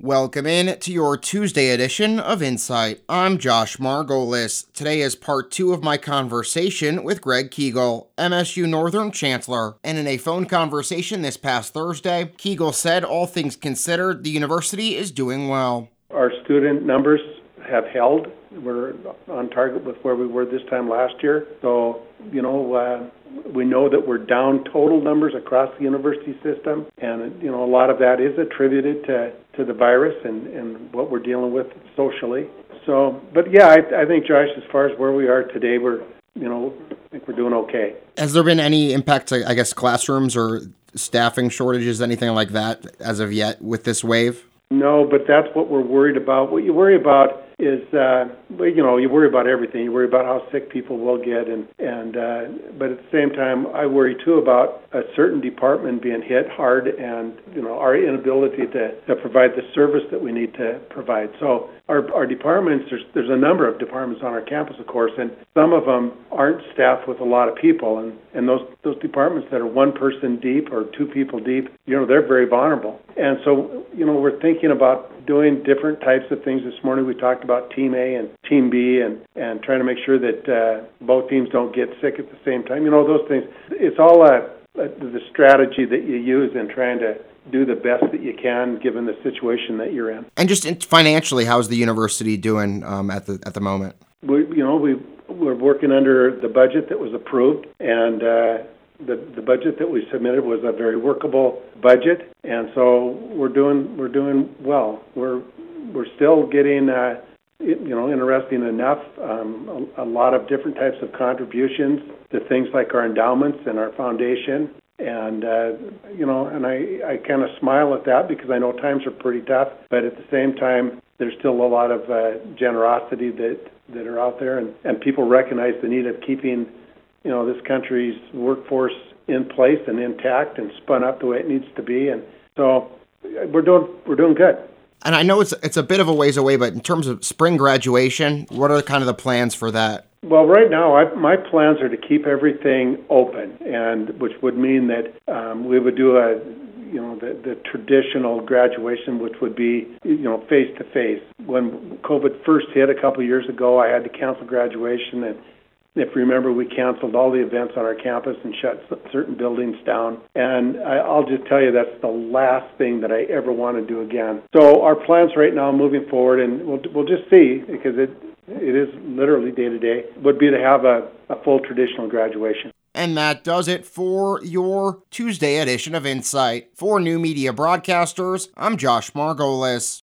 Welcome in to your Tuesday edition of Insight. I'm Josh Margolis. Today is part two of my conversation with Greg Kegel, MSU Northern Chancellor. And in a phone conversation this past Thursday, Kegel said, all things considered, the university is doing well. Our student numbers have held. We're on target with where we were this time last year. So, you know, uh, we know that we're down total numbers across the university system, and you know a lot of that is attributed to, to the virus and, and what we're dealing with socially. So, but yeah, I, I think Josh, as far as where we are today, we're you know I think we're doing okay. Has there been any impact to I guess classrooms or staffing shortages, anything like that, as of yet with this wave? No, but that's what we're worried about. What you worry about is uh, you know you worry about everything. You worry about how sick people will get, and and uh, but at the same time, I worry too about a certain department being hit hard, and you know our inability to, to provide the service that we need to provide. So our our departments, there's there's a number of departments on our campus, of course, and some of them aren't staffed with a lot of people, and and those those departments that are one person deep or two people deep, you know, they're very vulnerable. And so you know we're thinking about doing different types of things. This morning we talked about Team A and Team B and, and trying to make sure that uh, both teams don't get sick at the same time. You know, those things. It's all a, a, the strategy that you use in trying to do the best that you can given the situation that you're in. And just financially, how's the university doing um, at the at the moment? We, you know, we we're working under the budget that was approved, and uh, the the budget that we submitted was a very workable budget, and so we're doing we're doing well. We're we're still getting uh, you know interesting enough um, a, a lot of different types of contributions to things like our endowments and our foundation, and uh, you know and I I kind of smile at that because I know times are pretty tough, but at the same time there's still a lot of uh, generosity that that are out there, and and people recognize the need of keeping you know, this country's workforce in place and intact and spun up the way it needs to be. And so we're doing we're doing good. And I know it's it's a bit of a ways away, but in terms of spring graduation, what are kind of the plans for that? Well, right now, I, my plans are to keep everything open, and which would mean that um, we would do a you know the, the traditional graduation, which would be you know face to face. When COVID first hit a couple of years ago, I had to cancel graduation, and if you remember, we canceled all the events on our campus and shut certain buildings down. And I, I'll just tell you, that's the last thing that I ever want to do again. So our plans right now, moving forward, and we'll we'll just see because it it is literally day to day, would be to have a, a full traditional graduation. And that does it for your Tuesday edition of Insight. For New Media Broadcasters, I'm Josh Margolis.